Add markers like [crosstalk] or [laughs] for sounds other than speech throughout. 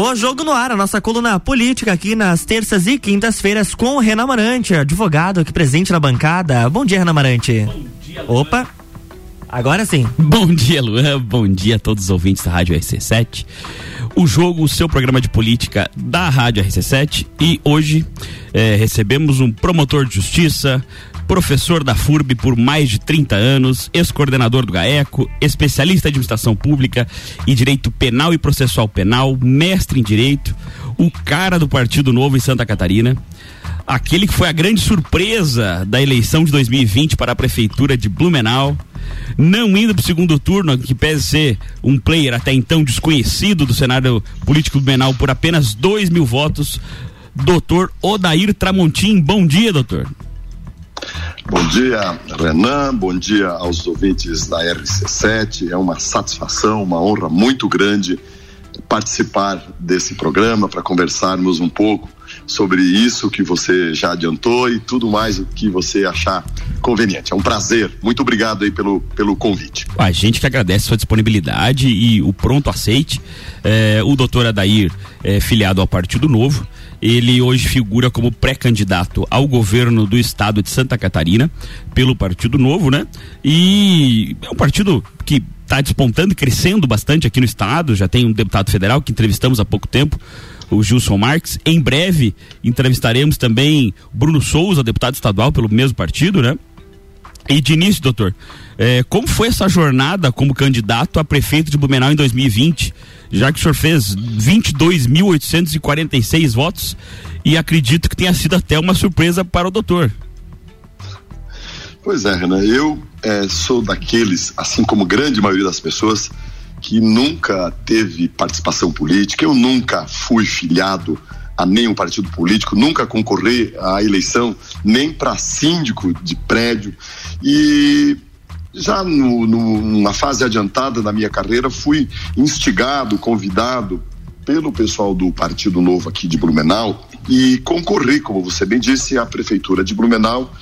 O Jogo no Ar, a nossa coluna política aqui nas terças e quintas-feiras com o Renan Marante, advogado aqui presente na bancada. Bom dia, Renan Marante. Bom dia, Luan. Opa. Agora sim. Bom dia, Luan. Bom dia a todos os ouvintes da Rádio RC7. O jogo, o seu programa de política da Rádio RC7. E hoje é, recebemos um promotor de justiça, professor da FURB por mais de 30 anos, ex-coordenador do GAECO, especialista em administração pública e direito penal e processual penal, mestre em direito, o cara do Partido Novo em Santa Catarina, aquele que foi a grande surpresa da eleição de 2020 para a prefeitura de Blumenau, não indo para o segundo turno, que pese ser um player até então desconhecido do cenário político Blumenau por apenas 2 mil votos, doutor Odair Tramontim. Bom dia, doutor. Bom dia, Renan. Bom dia aos ouvintes da RC7. É uma satisfação, uma honra muito grande participar desse programa para conversarmos um pouco sobre isso que você já adiantou e tudo mais o que você achar conveniente. É um prazer. Muito obrigado aí pelo, pelo convite. A gente que agradece sua disponibilidade e o pronto aceite. É, o doutor Adair é filiado ao Partido Novo. Ele hoje figura como pré-candidato ao governo do estado de Santa Catarina pelo Partido Novo, né? E é um partido que está despontando e crescendo bastante aqui no estado. Já tem um deputado federal que entrevistamos há pouco tempo, o Gilson Marques. Em breve entrevistaremos também Bruno Souza, deputado estadual pelo mesmo partido, né? E de início, doutor, eh, como foi essa jornada como candidato a prefeito de Blumenau em 2020? Já que o senhor fez 22.846 votos e acredito que tenha sido até uma surpresa para o doutor. Pois é, Renan, eu é, sou daqueles, assim como grande maioria das pessoas, que nunca teve participação política, eu nunca fui filiado a nenhum partido político, nunca concorri à eleição, nem para síndico de prédio. E já no, no, numa fase adiantada da minha carreira, fui instigado, convidado pelo pessoal do Partido Novo aqui de Blumenau e concorri, como você bem disse, à Prefeitura de Blumenau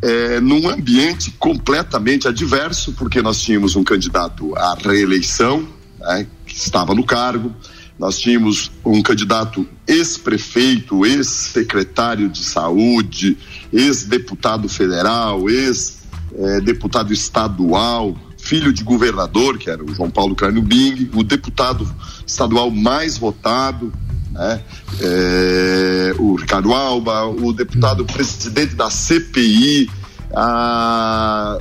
é, num ambiente completamente adverso, porque nós tínhamos um candidato à reeleição, né, que estava no cargo, nós tínhamos um candidato ex-prefeito, ex-secretário de saúde, ex-deputado federal, ex-deputado estadual, filho de governador, que era o João Paulo Crânio Bing, o deputado estadual mais votado, né? É, o Ricardo Alba, o deputado presidente da CPI, a,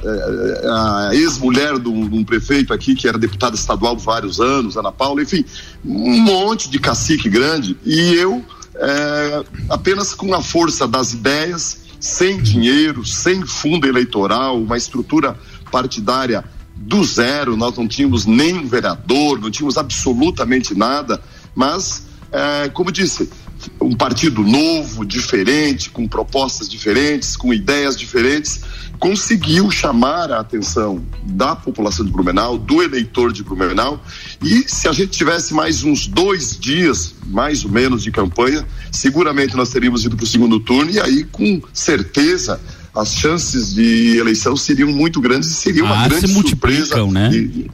a ex-mulher de um prefeito aqui que era deputada estadual vários anos, Ana Paula, enfim, um monte de cacique grande e eu é, apenas com a força das ideias, sem dinheiro, sem fundo eleitoral, uma estrutura partidária do zero, nós não tínhamos nem vereador, não tínhamos absolutamente nada, mas é, como disse, um partido novo, diferente, com propostas diferentes, com ideias diferentes, conseguiu chamar a atenção da população de Blumenau, do eleitor de Blumenau, e se a gente tivesse mais uns dois dias, mais ou menos, de campanha, seguramente nós teríamos ido para o segundo turno, e aí, com certeza, as chances de eleição seriam muito grandes e seria uma ah, grande surpresa. Né? E,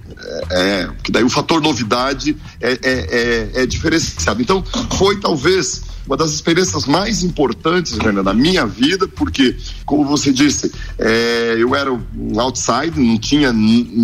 é, que daí o fator novidade é, é, é, é diferenciado. Então, foi talvez uma das experiências mais importantes Renan, da minha vida, porque, como você disse, é, eu era um outside, não tinha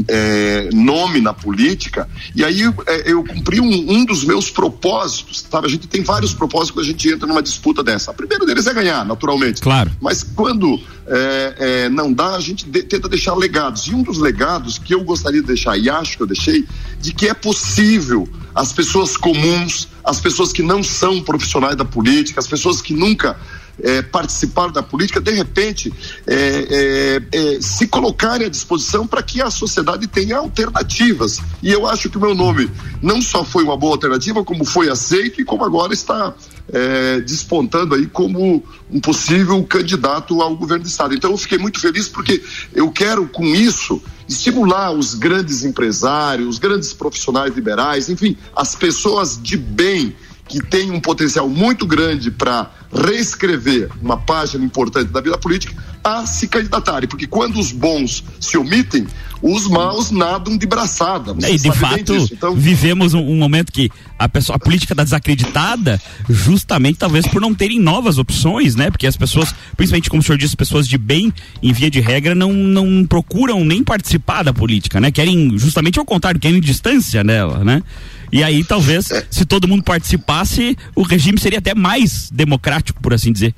é, nome na política, e aí é, eu cumpri um, um, dos meus propósitos, sabe? A gente tem vários propósitos quando a gente entra numa disputa dessa. O primeiro deles é ganhar, naturalmente. Claro. Mas quando é, é, não dá, a gente de, tenta deixar legados. E um dos legados que eu gostaria de deixar, e acho que eu deixei, de que é possível as pessoas comuns, as pessoas que não são profissionais da política, as pessoas que nunca é, participaram da política, de repente é, é, é se colocarem à disposição para que a sociedade tenha alternativas. E eu acho que o meu nome não só foi uma boa alternativa, como foi aceito e como agora está é, despontando aí como um possível candidato ao governo do estado. Então eu fiquei muito feliz porque eu quero com isso estimular os grandes empresários, os grandes profissionais liberais, enfim, as pessoas de bem que têm um potencial muito grande para reescrever uma página importante da vida política, a se candidatarem, porque quando os bons se omitem, os maus nadam de braçada. É, e de fato, então... vivemos um, um, momento que a, pessoa, a política está desacreditada, justamente talvez por não terem novas opções, né? Porque as pessoas, principalmente como o senhor disse, pessoas de bem, em via de regra, não, não procuram nem participar da política, né? Querem justamente ao contrário, querem distância dela, né? E aí, talvez, é. se todo mundo participasse, o regime seria até mais democrático, por assim dizer.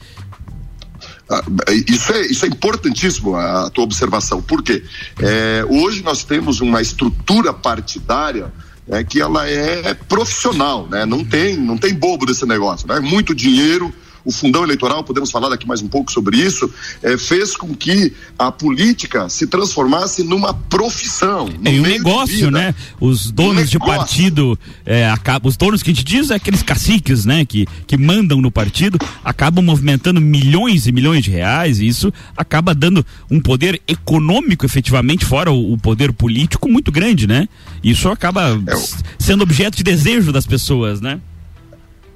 Ah, isso é, isso é importantíssimo a tua observação, porque é, hoje nós temos uma estrutura partidária é, que ela é profissional, né? Não tem, não tem bobo desse negócio, né? Muito dinheiro, o fundão eleitoral, podemos falar daqui mais um pouco sobre isso, é, fez com que a política se transformasse numa profissão. É um negócio, né? Os donos um de partido, é, acaba, os donos que a gente diz é aqueles caciques, né? Que, que mandam no partido, acabam movimentando milhões e milhões de reais e isso acaba dando um poder econômico efetivamente, fora o, o poder político muito grande, né? Isso acaba é, sendo objeto de desejo das pessoas, né?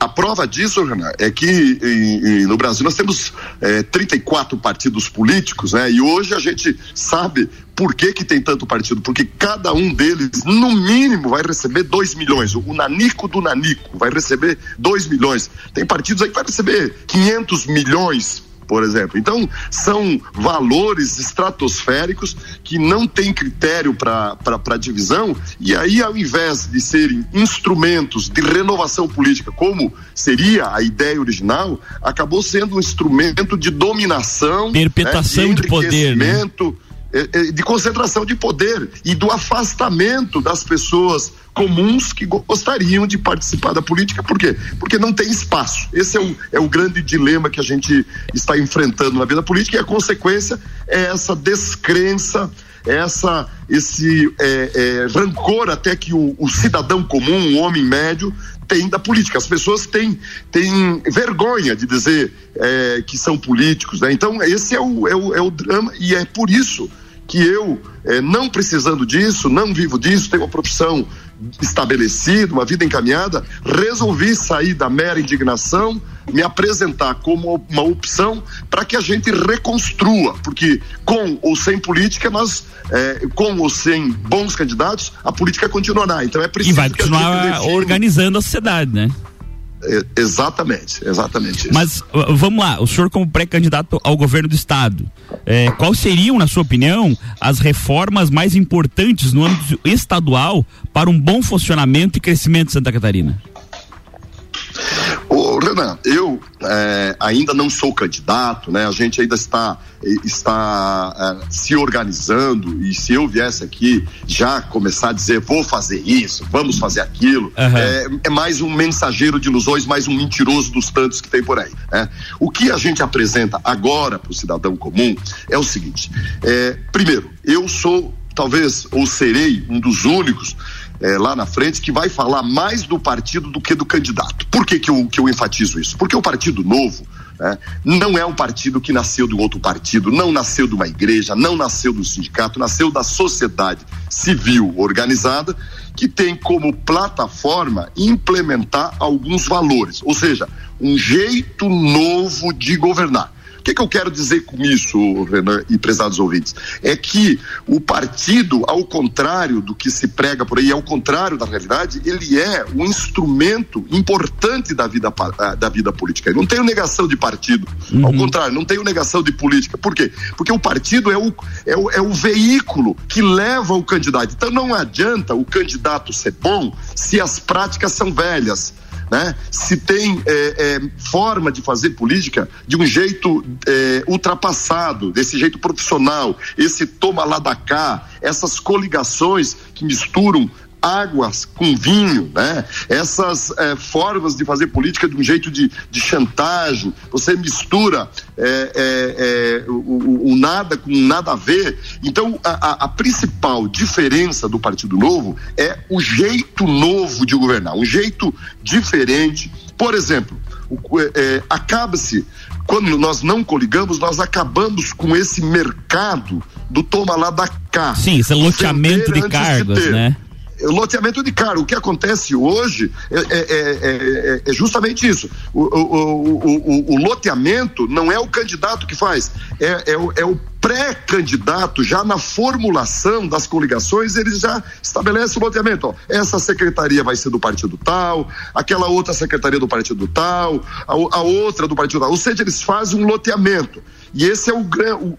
A prova disso, Renan, é que em, em, no Brasil nós temos é, 34 partidos políticos, né? E hoje a gente sabe por que, que tem tanto partido? Porque cada um deles, no mínimo, vai receber 2 milhões. O Nanico do Nanico vai receber 2 milhões. Tem partidos aí que vai receber 500 milhões por exemplo. Então, são valores estratosféricos que não têm critério para divisão, e aí, ao invés de serem instrumentos de renovação política, como seria a ideia original, acabou sendo um instrumento de dominação, perpetuação né, de, de poder. Né? É, é, de concentração de poder e do afastamento das pessoas comuns que gostariam de participar da política. Por quê? Porque não tem espaço. Esse é o, é o grande dilema que a gente está enfrentando na vida política e a consequência é essa descrença essa esse é, é, rancor até que o, o, cidadão comum, o homem médio, tem da política. As pessoas têm, têm vergonha de dizer é, que são políticos. Né? Então, esse é o, é, o, é o drama, e é por isso que eu, é, não precisando disso, não vivo disso, tenho uma profissão estabelecida, uma vida encaminhada, resolvi sair da mera indignação, me apresentar como uma opção para que a gente reconstrua, porque com ou sem política, nós, é, com ou sem bons candidatos, a política continuará. Então é preciso. E vai continuar organizando a sociedade, né? Exatamente, exatamente. Isso. Mas vamos lá, o senhor como pré-candidato ao governo do estado, é, quais seriam, na sua opinião, as reformas mais importantes no âmbito estadual para um bom funcionamento e crescimento de Santa Catarina? Ô, Renan, eu é, ainda não sou candidato, né? A gente ainda está, está é, se organizando e se eu viesse aqui já começar a dizer vou fazer isso, vamos fazer aquilo, uhum. é, é, mais um mensageiro de ilusões, mais um mentiroso dos tantos que tem por aí. Né? O que a gente apresenta agora para o cidadão comum é o seguinte: é, primeiro, eu sou talvez ou serei um dos únicos é, lá na frente que vai falar mais do partido do que do candidato. Por que, que, eu, que eu enfatizo isso? Porque o Partido Novo né, não é um partido que nasceu de um outro partido, não nasceu de uma igreja, não nasceu do sindicato, nasceu da sociedade civil organizada que tem como plataforma implementar alguns valores, ou seja, um jeito novo de governar. O que, que eu quero dizer com isso, Renan e prezados ouvintes? É que o partido, ao contrário do que se prega por aí, ao contrário da realidade, ele é um instrumento importante da vida, ah, da vida política. Eu não tenho negação de partido. Uhum. Ao contrário, não tenho negação de política. Por quê? Porque o partido é o, é o, é o veículo que leva o candidato. Então não adianta o candidato ser bom se as práticas são velhas né? Se tem é, é, forma de fazer política de um jeito é, ultrapassado, desse jeito profissional, esse toma lá da cá, essas coligações que misturam águas com vinho, né? Essas é, formas de fazer política de um jeito de, de chantagem, você mistura é, é, o, o, nada com nada a ver. Então, a, a, principal diferença do Partido Novo é o jeito novo de governar, um jeito diferente. Por exemplo, acaba-se quando nós não coligamos, nós acabamos com esse mercado do toma lá da cá. Sim, esse loteamento de cargos, de né? Loteamento de caro. O que acontece hoje é, é, é justamente isso. O, o, o, o, loteamento não é o candidato que faz, é, o, é o pré-candidato, já na formulação das coligações, ele já estabelece o loteamento. Ó, essa secretaria vai ser do partido tal, aquela outra secretaria do partido tal, a, a outra do partido tal. Ou seja, eles fazem um loteamento. E esse é o,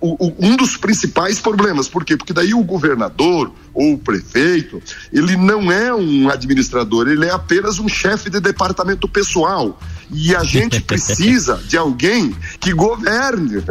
o, o, um dos principais problemas. Por quê? Porque daí o governador ou o prefeito, ele não é um administrador, ele é apenas um chefe de departamento pessoal. E a gente [laughs] precisa de alguém que governe,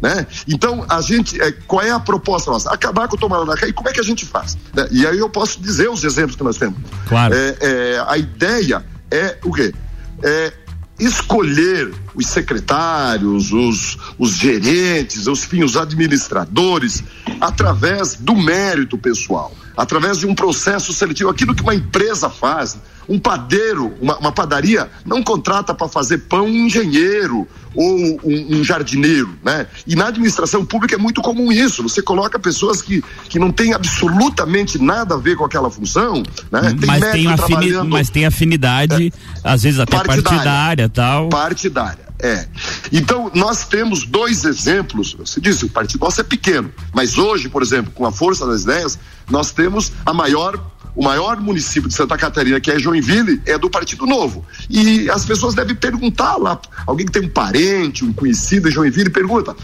né? Então, a gente, é, qual é a proposta nossa? Acabar com o tomada da cá e como é que a gente faz? Né? E aí eu posso dizer os exemplos que nós temos. Claro. É, é, a ideia é o quê? É escolher os secretários, os, os gerentes, os, enfim, os administradores, através do mérito pessoal, através de um processo seletivo, aquilo que uma empresa faz. Um padeiro, uma, uma padaria, não contrata para fazer pão um engenheiro ou um, um, jardineiro, né? E na administração pública é muito comum isso. Você coloca pessoas que, que não têm absolutamente nada a ver com aquela função, né? Tem mas, tem afini, mas tem afinidade, é, às vezes até partidária, partidária tal. Partidária. É. Então, nós temos dois exemplos. Você disse, o partido nosso é pequeno, mas hoje, por exemplo, com a força das ideias, nós temos a maior o maior município de Santa Catarina, que é Joinville, é do Partido Novo. E as pessoas devem perguntar lá, alguém que tem um parente, um conhecido em Joinville, pergunta: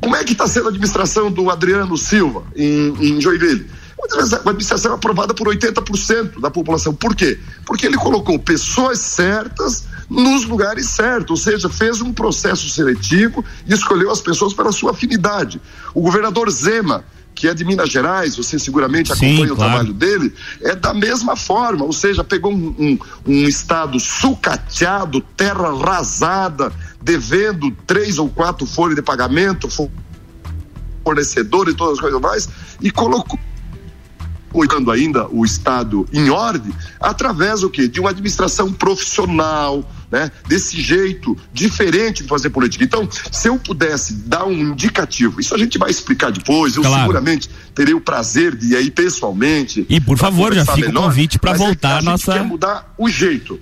como é que está sendo a administração do Adriano Silva em, em Joinville? Uma administração aprovada por 80% da população. Por quê? Porque ele colocou pessoas certas nos lugares certos, ou seja, fez um processo seletivo e escolheu as pessoas pela sua afinidade. O governador Zema que é de Minas Gerais, você seguramente acompanha Sim, o claro. trabalho dele, é da mesma forma, ou seja, pegou um, um, um estado sucateado, terra arrasada, devendo três ou quatro folhas de pagamento, fornecedor e todas as coisas mais, e colocou cuidando ainda o Estado em ordem, através o quê? De uma administração profissional, né? Desse jeito diferente de fazer política. Então, se eu pudesse dar um indicativo, isso a gente vai explicar depois, eu claro. seguramente terei o prazer de ir aí pessoalmente. E por favor, já fica o convite para voltar é a nossa. quer mudar o jeito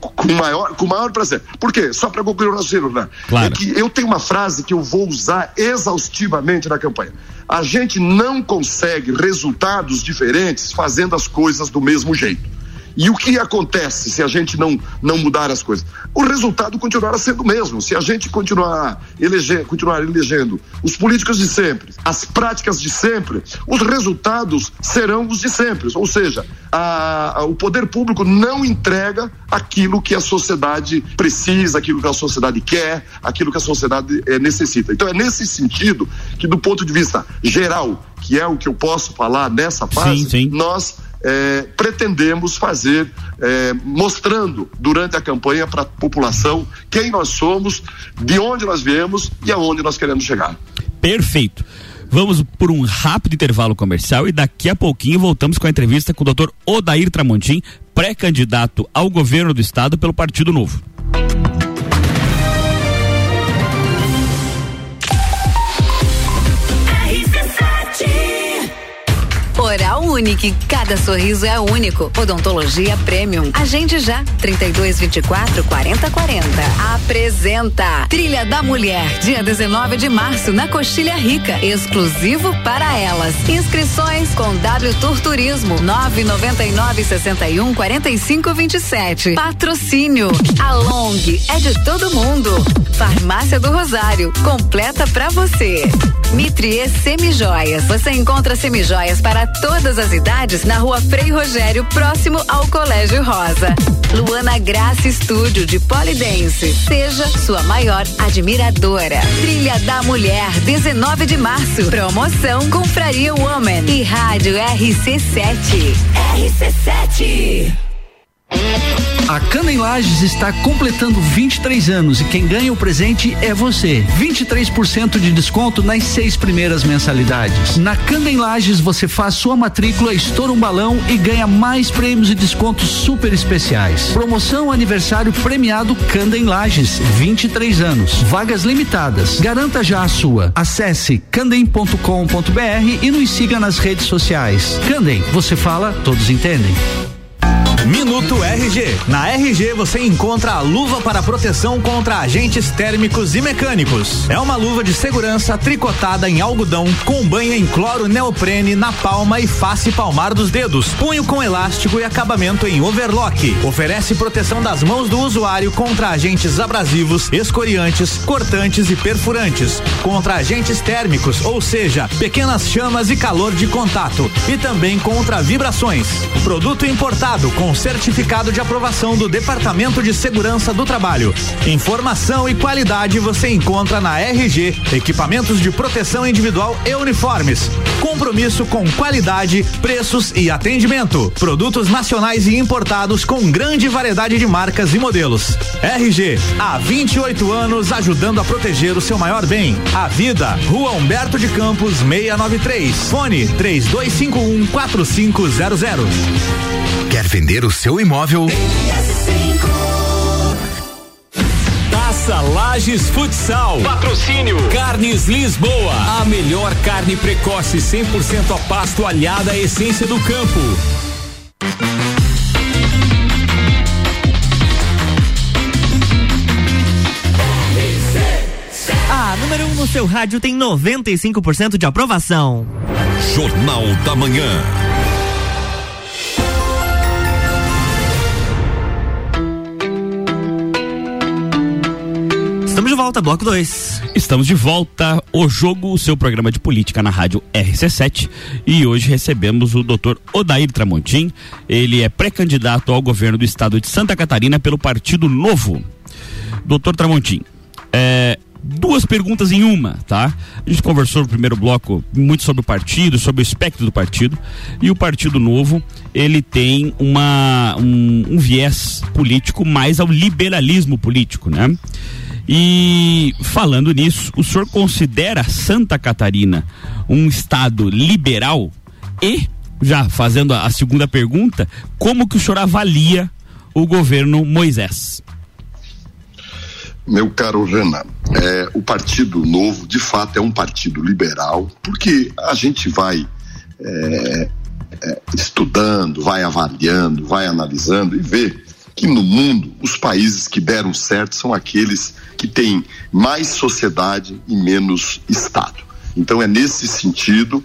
com maior, com maior prazer. Por quê? Só para concluir o raciocínio, né? Claro. É que eu tenho uma frase que eu vou usar exaustivamente na campanha. A gente não consegue resultados diferentes fazendo as coisas do mesmo jeito. E o que acontece se a gente não, não mudar as coisas? O resultado continuará sendo o mesmo. Se a gente continuar, eleger, continuar elegendo os políticos de sempre, as práticas de sempre, os resultados serão os de sempre. Ou seja, a, a, o poder público não entrega aquilo que a sociedade precisa, aquilo que a sociedade quer, aquilo que a sociedade é, necessita. Então é nesse sentido que, do ponto de vista geral, que é o que eu posso falar nessa fase, sim, sim. nós é, pretendemos fazer, é, mostrando durante a campanha para a população quem nós somos, de onde nós viemos e aonde nós queremos chegar. Perfeito. Vamos por um rápido intervalo comercial e daqui a pouquinho voltamos com a entrevista com o Dr. Odair Tramontim, pré-candidato ao governo do estado pelo Partido Novo. Oral Unique. Cada sorriso é único. Odontologia Premium. Agende já. 32 24 40 40. Apresenta Trilha da Mulher. Dia 19 de março na Coxilha Rica. Exclusivo para elas. Inscrições com W Tour Turismo. 999 61 45 27. Patrocínio. A Long é de todo mundo. Farmácia do Rosário. Completa para você. Mitrie Semijoias. Você encontra semijoias para todas as idades na rua Frei Rogério, próximo ao Colégio Rosa. Luana Graça Estúdio de Polidense. Seja sua maior admiradora. Trilha da Mulher, 19 de março. Promoção Confraria Woman e Rádio RC7. RC7. A Cana em Lages está completando 23 anos e quem ganha o presente é você. 23% de desconto nas seis primeiras mensalidades. Na Cana em Lages você faz sua matrícula, estoura um balão e ganha mais prêmios e descontos super especiais. Promoção aniversário premiado Canda em Lages, 23 anos. Vagas limitadas. Garanta já a sua. Acesse candem.com.br e nos siga nas redes sociais. Candem, você fala, todos entendem. Minuto RG. Na RG você encontra a luva para proteção contra agentes térmicos e mecânicos. É uma luva de segurança tricotada em algodão com banha em cloro neoprene na palma e face palmar dos dedos. Punho com elástico e acabamento em overlock. Oferece proteção das mãos do usuário contra agentes abrasivos, escoriantes, cortantes e perfurantes. Contra agentes térmicos, ou seja, pequenas chamas e calor de contato. E também contra vibrações. Produto importado com certificado de aprovação do Departamento de Segurança do Trabalho. Informação e qualidade você encontra na RG, equipamentos de proteção individual e uniformes. Compromisso com qualidade, preços e atendimento. Produtos nacionais e importados com grande variedade de marcas e modelos. RG, há 28 anos ajudando a proteger o seu maior bem, a vida. Rua Humberto de Campos, 693. Fone 3251 4500. Quer vender o seu imóvel? Taça Lages Futsal. Patrocínio Carnes Lisboa. A melhor carne precoce 100% a pasto alhada à essência do campo. A número 1 um no seu rádio tem 95% de aprovação. Jornal da Manhã. Estamos de volta, bloco 2. Estamos de volta, o jogo, o seu programa de política na rádio RC7. E hoje recebemos o doutor Odair Tramontim. Ele é pré-candidato ao governo do estado de Santa Catarina pelo Partido Novo. Doutor Tramontim, é, duas perguntas em uma, tá? A gente conversou no primeiro bloco muito sobre o partido, sobre o espectro do partido. E o Partido Novo, ele tem uma, um, um viés político mais ao liberalismo político, né? E falando nisso, o senhor considera Santa Catarina um estado liberal? E, já fazendo a, segunda pergunta, como que o senhor avalia o governo Moisés? Meu caro Renan, é, o Partido Novo, de fato, é um partido liberal, porque a gente vai é, é, estudando, vai avaliando, vai analisando e vê que no mundo os países que deram certo são aqueles que têm mais sociedade e menos Estado. Então é nesse sentido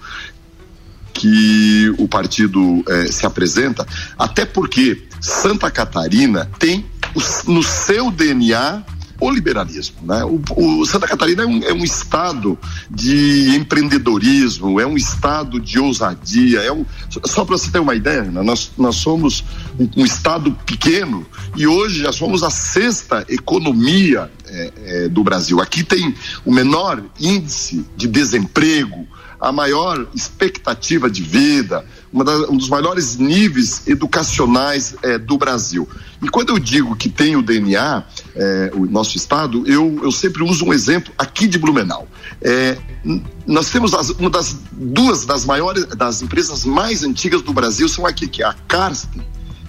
que o partido eh, se apresenta, até porque Santa Catarina tem no seu DNA o liberalismo. Né? O, o Santa Catarina é um, é um, estado de empreendedorismo, é um estado de ousadia. É um, só para você ter uma ideia, né? nós, nós somos um, um, estado pequeno e hoje já somos a sexta economia é, é, do Brasil. Aqui tem o menor índice de desemprego, a maior expectativa de vida, da, um dos maiores níveis educacionais é, do Brasil. E quando eu digo que tem o DNA, é, o nosso estado, eu, eu sempre uso um exemplo aqui de Blumenau. É, nós temos as, uma das duas das maiores, das empresas mais antigas do Brasil são aqui, que é a Karsten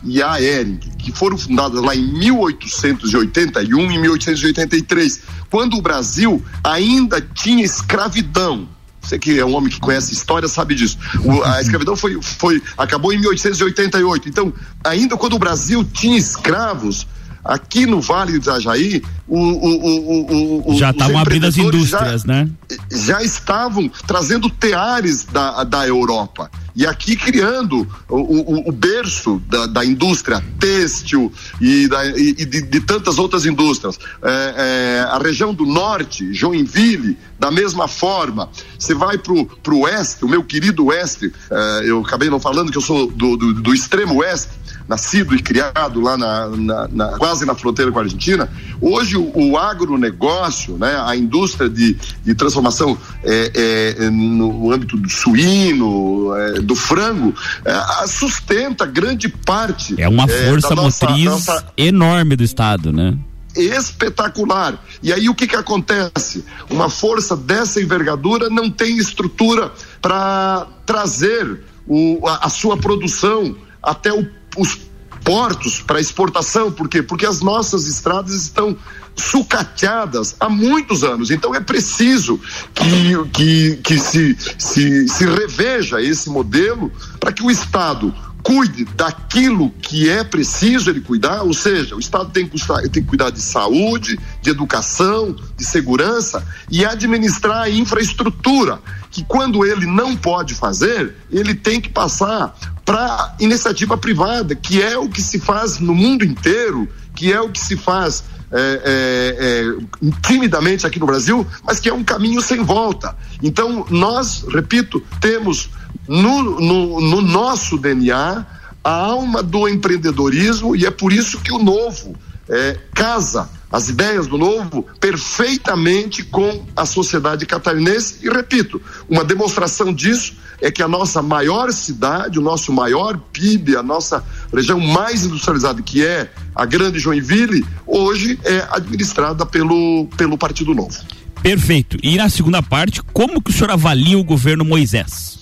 e a Ering, que foram fundadas lá em 1881 e 1883, quando o Brasil ainda tinha escravidão. Você que é um homem que conhece história sabe disso. O, a escravidão foi, foi acabou em 1888. Então, ainda quando o Brasil tinha escravos, aqui no Vale do Itajaí, o, o, o, já estavam abrindo as indústrias, já, né? Já estavam trazendo teares da, da Europa. E aqui criando o, o berço da, da, indústria têxtil e, da, e de, de, tantas outras indústrias. É, é, a região do norte, Joinville, da mesma forma. Você vai pro, pro oeste, o meu querido oeste, é, eu acabei não falando que eu sou do, do, do extremo oeste, nascido e criado lá na, na, na, quase na fronteira com a Argentina, hoje o, agronegócio, né, a indústria de, de transformação é, é, no âmbito do suíno, é, do frango, é, sustenta grande parte. É uma é, força motriz nossa... enorme do Estado, né? espetacular. E aí o que que acontece? Uma força dessa envergadura não tem estrutura para trazer o, a, a, sua produção até o, os portos para exportação, por quê? Porque as nossas estradas estão sucateadas há muitos anos. Então é preciso que, que, que se, se, se reveja esse modelo para que o Estado cuide daquilo que é preciso ele cuidar, ou seja, o Estado tem que, tem que cuidar de saúde, de educação, de segurança e administrar a infraestrutura, que quando ele não pode fazer, ele tem que passar para iniciativa privada, que é o que se faz no mundo inteiro, que é o que se faz é, é, é, timidamente aqui no Brasil, mas que é um caminho sem volta. Então, nós, repito, temos no, no, no nosso DNA a alma do empreendedorismo e é por isso que o novo é, casa as ideias do novo perfeitamente com a sociedade catarinense e repito, uma demonstração disso é que a nossa maior cidade, o nosso maior PIB, a nossa região mais industrializada que é a Grande Joinville, hoje é administrada pelo pelo Partido Novo. Perfeito. E na segunda parte, como que o senhor avalia o governo Moisés?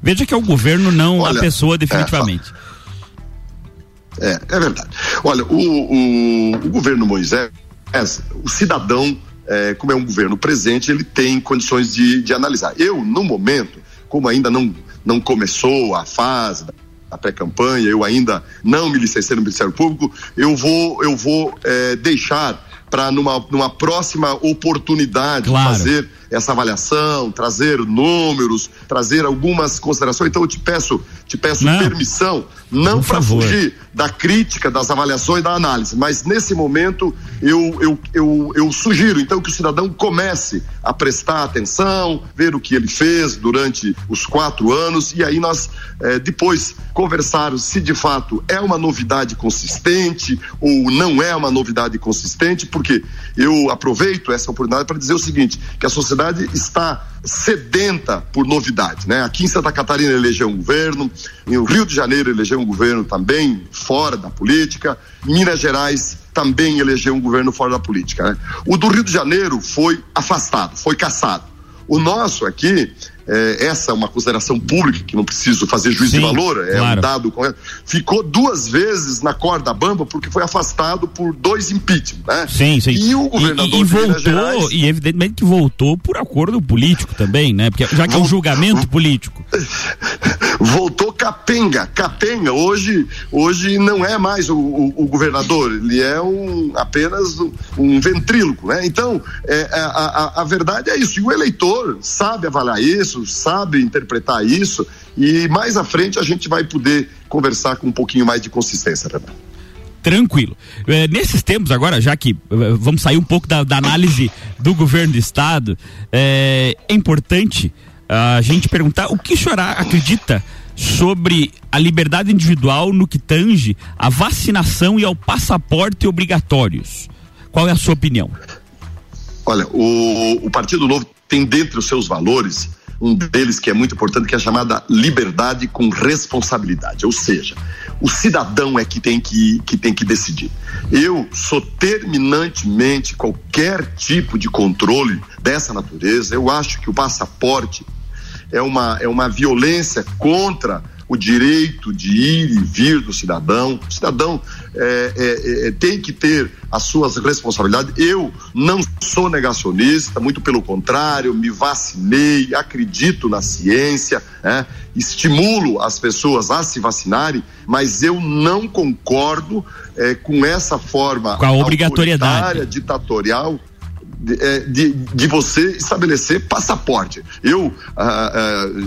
Veja que é o governo, não Olha, a pessoa definitivamente. É, é, é verdade. Olha, o, o, o governo Moisés, o cidadão, é, como é um governo presente, ele tem condições de, de analisar. Eu, no momento, como ainda não, não começou a fase da pré-campanha, eu ainda não me licenciei no Ministério Público, eu vou, eu vou é, deixar para numa, numa próxima oportunidade claro. fazer essa avaliação, trazer números, trazer algumas considerações. Então eu te peço, te peço não. permissão, não para fugir da crítica, das avaliações, da análise, mas nesse momento eu, eu, eu, eu sugiro então que o cidadão comece a prestar atenção, ver o que ele fez durante os quatro anos e aí nós eh, depois conversar se de fato é uma novidade consistente ou não é uma novidade consistente, porque eu aproveito essa oportunidade para dizer o seguinte, que a sociedade está sedenta por novidade, né? Aqui em Santa Catarina elegeu um governo, em Rio de Janeiro elegeu um governo também fora da política, Minas Gerais também elegeu um governo fora da política, né? O do Rio de Janeiro foi afastado, foi caçado. O nosso aqui é, essa é uma consideração pública que não preciso fazer juízo de valor, é claro. um dado correto. Ficou duas vezes na corda bamba porque foi afastado por dois impeachment, né? Sim, sim. E o governador e, e voltou, Gerais... e evidentemente que voltou por acordo político também, né? Porque já que é um julgamento [laughs] político. voltou capenga, capenga. Hoje, hoje não é mais o, o, o governador, ele é um apenas um, um ventríloco, né? Então, é, a, a, a verdade é isso. E o eleitor sabe avaliar isso sabe interpretar isso e mais à frente a gente vai poder conversar com um pouquinho mais de consistência, Renan. Tranquilo. É, nesses tempos agora, já que é, vamos sair um pouco da, da análise do governo do estado, é, é importante a gente perguntar o que o senhor acredita sobre a liberdade individual no que tange a vacinação e ao passaporte obrigatórios. Qual é a sua opinião? Olha, o, o Partido Novo tem dentre os seus valores um deles que é muito importante, que é a chamada liberdade com responsabilidade. Ou seja, o cidadão é que tem que, que tem que decidir. Eu sou terminantemente qualquer tipo de controle dessa natureza. Eu acho que o passaporte é uma, é uma violência contra o direito de ir e vir do cidadão. O cidadão é, é, é, tem que ter as suas responsabilidades. Eu não sou negacionista, muito pelo contrário, me vacinei, acredito na ciência, né? estimulo as pessoas a se vacinarem, mas eu não concordo é, com essa forma com a obrigatoriedade ditatorial é, de, de, você estabelecer passaporte. Eu ah,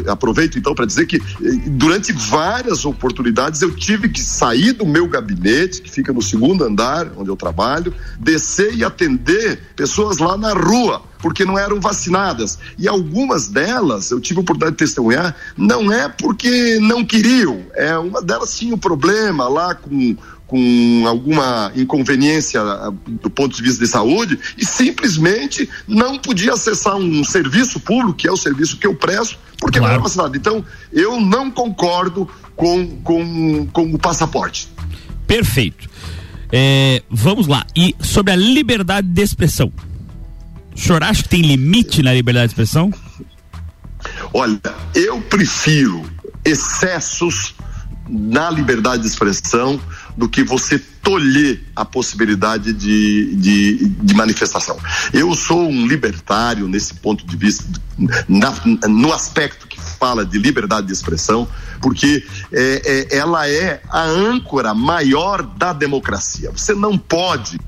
ah, aproveito então para dizer que eh, durante várias oportunidades eu tive que sair do meu gabinete, que fica no segundo andar, onde eu trabalho, descer e atender pessoas lá na rua porque não eram vacinadas. E algumas delas, eu tive a oportunidade de testemunhar, não é porque não queriam, é uma delas tinha um problema lá com com alguma inconveniência ah, do ponto de vista de saúde e simplesmente não podia acessar um serviço público, que é o serviço que eu presto, porque claro. não era vacinado. Então, eu não concordo com, com, com o passaporte. Perfeito. É, vamos lá. E sobre a liberdade de expressão. O senhor acha que tem limite na liberdade de expressão? Olha, eu prefiro excessos na liberdade de expressão do que você tolher a possibilidade de, de, de, manifestação. Eu sou um libertário nesse ponto de vista, na, no aspecto que fala de liberdade de expressão, porque é, é, ela é a âncora maior da democracia. Você não pode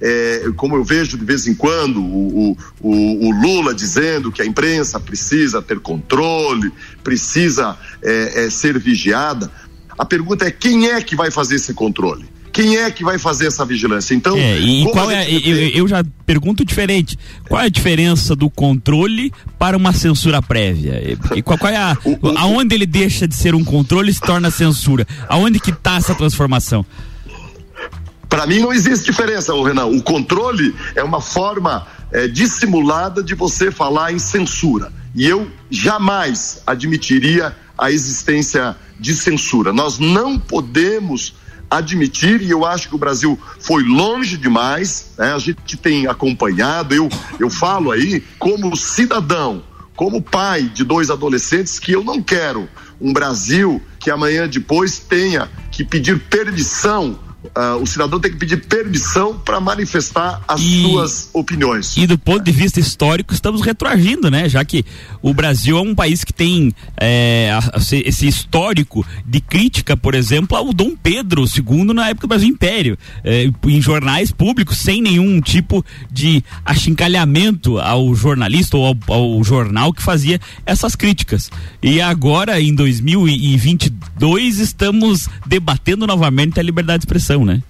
é, como eu vejo de vez em quando o, o, o, Lula dizendo que a imprensa precisa ter controle, precisa é, é, ser vigiada. A pergunta é quem é que vai fazer esse controle? Quem é que vai fazer essa vigilância? Então, é, e qual é? Eu, eu, já pergunto diferente. Qual é a diferença do controle para uma censura prévia? E qual, qual é a, [laughs] o, aonde ele deixa de ser um controle e se torna censura? Aonde que está essa transformação? Para mim não existe diferença, Renan. O controle é uma forma é, dissimulada de você falar em censura. E eu jamais admitiria a existência de censura. Nós não podemos admitir, e eu acho que o Brasil foi longe demais, né? a gente tem acompanhado, eu, eu falo aí como cidadão, como pai de dois adolescentes, que eu não quero um Brasil que amanhã depois tenha que pedir permissão Uh, o cidadão tem que pedir permissão para manifestar as e, suas opiniões. E do ponto de vista histórico, estamos retroagindo, né? Já que o Brasil é um país que tem é, esse histórico de crítica, por exemplo, ao Dom Pedro II na época do Brasil Império, é, em jornais públicos, sem nenhum tipo de achincalhamento ao jornalista ou ao, ao jornal que fazia essas críticas. E agora, em 2022, estamos debatendo novamente a liberdade de expressão né?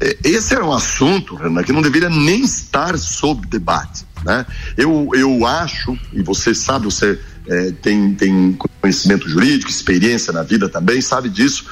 É, esse é um assunto, Renan, que não deveria nem estar sob debate. Né? Eu, eu acho, e você sabe, você é, tem, tem conhecimento jurídico, experiência na vida também, sabe disso,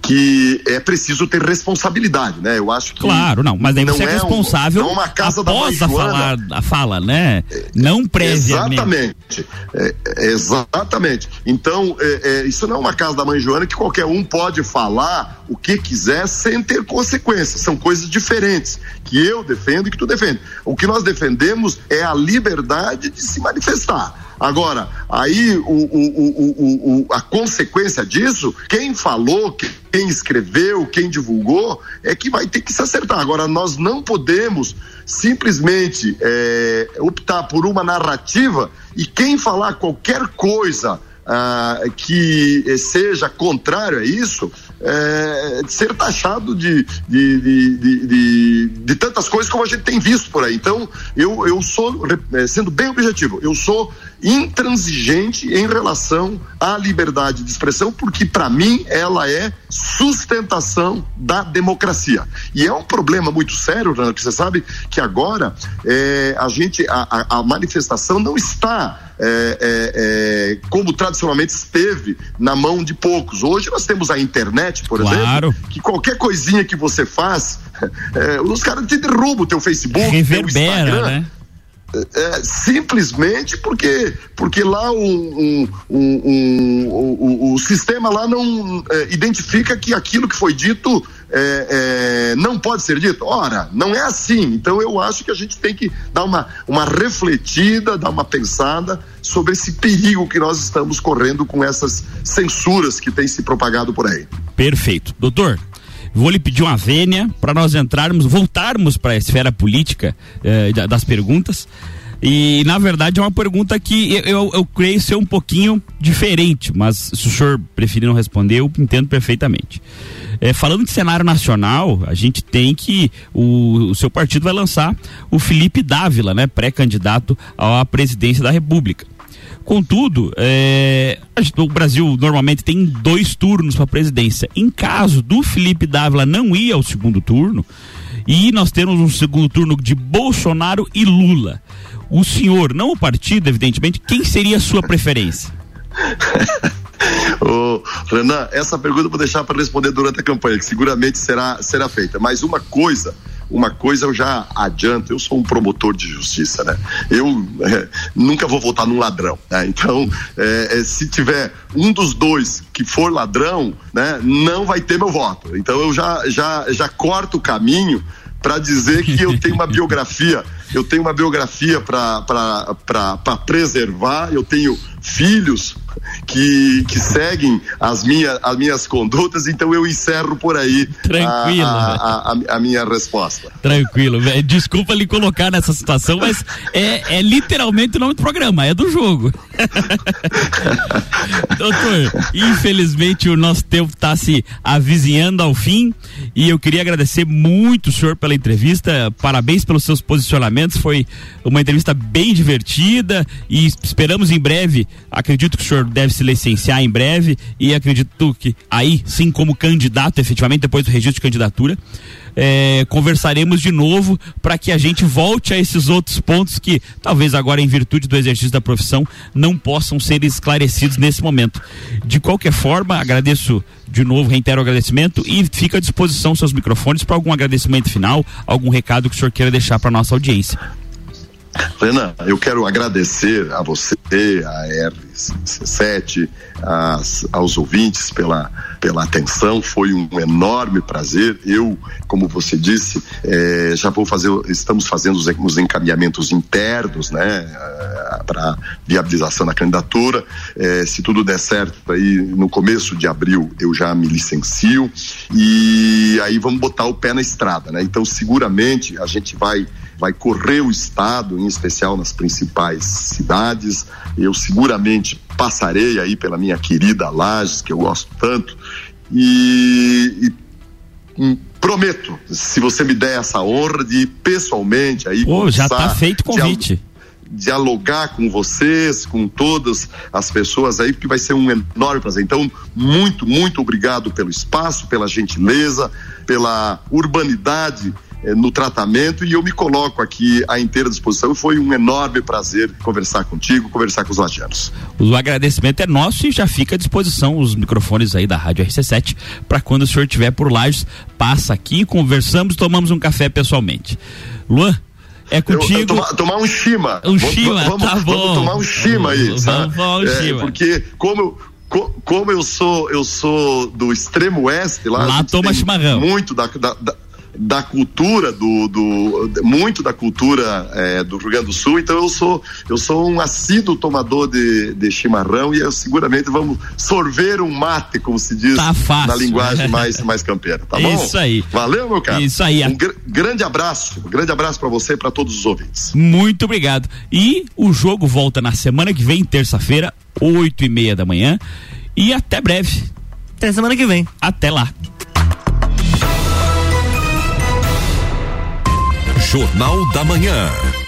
que é preciso ter responsabilidade, né? Eu acho que. Claro, não, mas aí você é responsável um, não é uma casa após da a, falar, a fala, né? Não previamente. Exatamente. É, é, exatamente. Então, é, isso não é uma casa da mãe Joana que qualquer um pode falar o que quiser sem ter consequências. São coisas diferentes que eu defendo e que tu defende. O que nós defendemos é a liberdade de se manifestar. Agora, aí o, o, o, a consequência disso, quem falou, quem escreveu, quem divulgou, é que vai ter que se acertar. Agora, nós não podemos simplesmente é, optar por uma narrativa e quem falar qualquer coisa ah, que seja contrário a isso, é, ser taxado de, de, de, de, de, tantas coisas como a gente tem visto por aí. Então, eu, eu sou, é, sendo bem objetivo, eu sou intransigente em relação à liberdade de expressão, porque para mim ela é sustentação da democracia. E é um problema muito sério, Renan, que você sabe que agora é, a gente, a, a, manifestação não está é, é, é, como tradicionalmente esteve na mão de poucos. Hoje nós temos a internet, por claro. exemplo, que qualquer coisinha que você faz, [laughs] é, os caras te derrubam o teu Facebook, Reverbera, teu Instagram. Né? É, simplesmente porque porque lá um, um, um, o, o, sistema lá não é, identifica que aquilo que foi dito é, é, não pode ser dito. Ora, não é assim. Então eu acho que a gente tem que dar uma, uma refletida, dar uma pensada sobre esse perigo que nós estamos correndo com essas censuras que têm se propagado por aí. Perfeito. Doutor, Vou lhe pedir uma vênia para nós entrarmos, voltarmos para a esfera política eh, das perguntas. E na verdade é uma pergunta que eu, eu, eu, creio ser um pouquinho diferente, mas se o senhor preferir não responder, eu entendo perfeitamente. É, falando de cenário nacional, a gente tem que o, o seu partido vai lançar o Felipe Dávila, né, pré-candidato à presidência da República. Contudo, é, o Brasil normalmente tem dois turnos para a presidência. Em caso do Felipe Dávila não ir ao segundo turno, e nós temos um segundo turno de Bolsonaro e Lula. O senhor, não o partido, evidentemente, quem seria a sua preferência? [laughs] Ô, Renan, essa pergunta eu vou deixar para responder durante a campanha, que seguramente será, será feita. Mas uma coisa, uma coisa eu já adianto, eu sou um promotor de justiça, né? Eu é, nunca vou votar num ladrão, né? Então, é, é, se tiver um dos dois que for ladrão, né, não vai ter meu voto. Então eu já, já, já corto o caminho para dizer que eu tenho uma [laughs] biografia, eu tenho uma biografia para preservar, eu tenho filhos que, que seguem as, minha, as minhas condutas, então eu encerro por aí Tranquilo, a, a, a, a minha resposta. Tranquilo. Desculpa lhe colocar nessa situação, mas é, é literalmente o nome do programa, é do jogo. [laughs] Doutor, infelizmente o nosso tempo está se avizinhando ao fim e eu queria agradecer muito o senhor pela entrevista, parabéns pelos seus posicionamentos, foi uma entrevista bem divertida e esperamos em breve, acredito que o senhor deve se licenciar em breve e acredito que aí, sim, como candidato, efetivamente, depois do registro de candidatura, é, conversaremos de novo para que a gente volte a esses outros pontos que, talvez agora, em virtude do exercício da profissão, não possam ser esclarecidos nesse momento. De qualquer forma, agradeço de novo, reitero o agradecimento e fica à disposição seus microfones para algum agradecimento final, algum recado que o senhor queira deixar para nossa audiência. Renan, eu quero agradecer a você, a RC7, as, aos ouvintes pela, pela atenção. Foi um enorme prazer. Eu, como você disse, eh, já vou fazer, estamos fazendo os, os encaminhamentos internos, né, eh, para viabilização da candidatura. Eh, se tudo der certo, aí no começo de abril eu já me licencio e aí vamos botar o pé na estrada, né? Então, seguramente a gente vai vai correr o estado, em especial nas principais cidades. Eu seguramente passarei aí pela minha querida Lages, que eu gosto tanto, e, e hum, prometo, se você me der essa honra de pessoalmente aí. Pô, já está feito o convite dialogar com vocês, com todas as pessoas aí, porque vai ser um enorme prazer. Então, muito, muito obrigado pelo espaço, pela gentileza, pela urbanidade no tratamento e eu me coloco aqui à inteira disposição. Foi um enorme prazer conversar contigo, conversar com os lajanos. O agradecimento é nosso e já fica à disposição os microfones aí da Rádio RC7 para quando o senhor estiver por Lages, passa aqui, conversamos, tomamos um café pessoalmente. Luan, é contigo. Eu, eu tomar, tomar, um chima. Um chima, vamos, tá bom. Vamos tomar um chima aí, vamos, sabe? Vamos um é, porque como como eu sou eu sou do extremo oeste lá, lá toma chimarrão. Muito da, da, da da cultura do, do muito da cultura é, do Rio Grande do Sul. Então eu sou eu sou um assíduo tomador de, de chimarrão e eu seguramente vamos sorver um mate como se diz tá na linguagem mais mais campeira tá bom? Isso aí. Valeu meu cara. Isso aí. Um gr grande abraço um grande abraço para você e para todos os ouvintes. Muito obrigado. E o jogo volta na semana que vem terça-feira oito e meia da manhã. E até breve. Até semana que vem. Até lá Jornal da Manhã.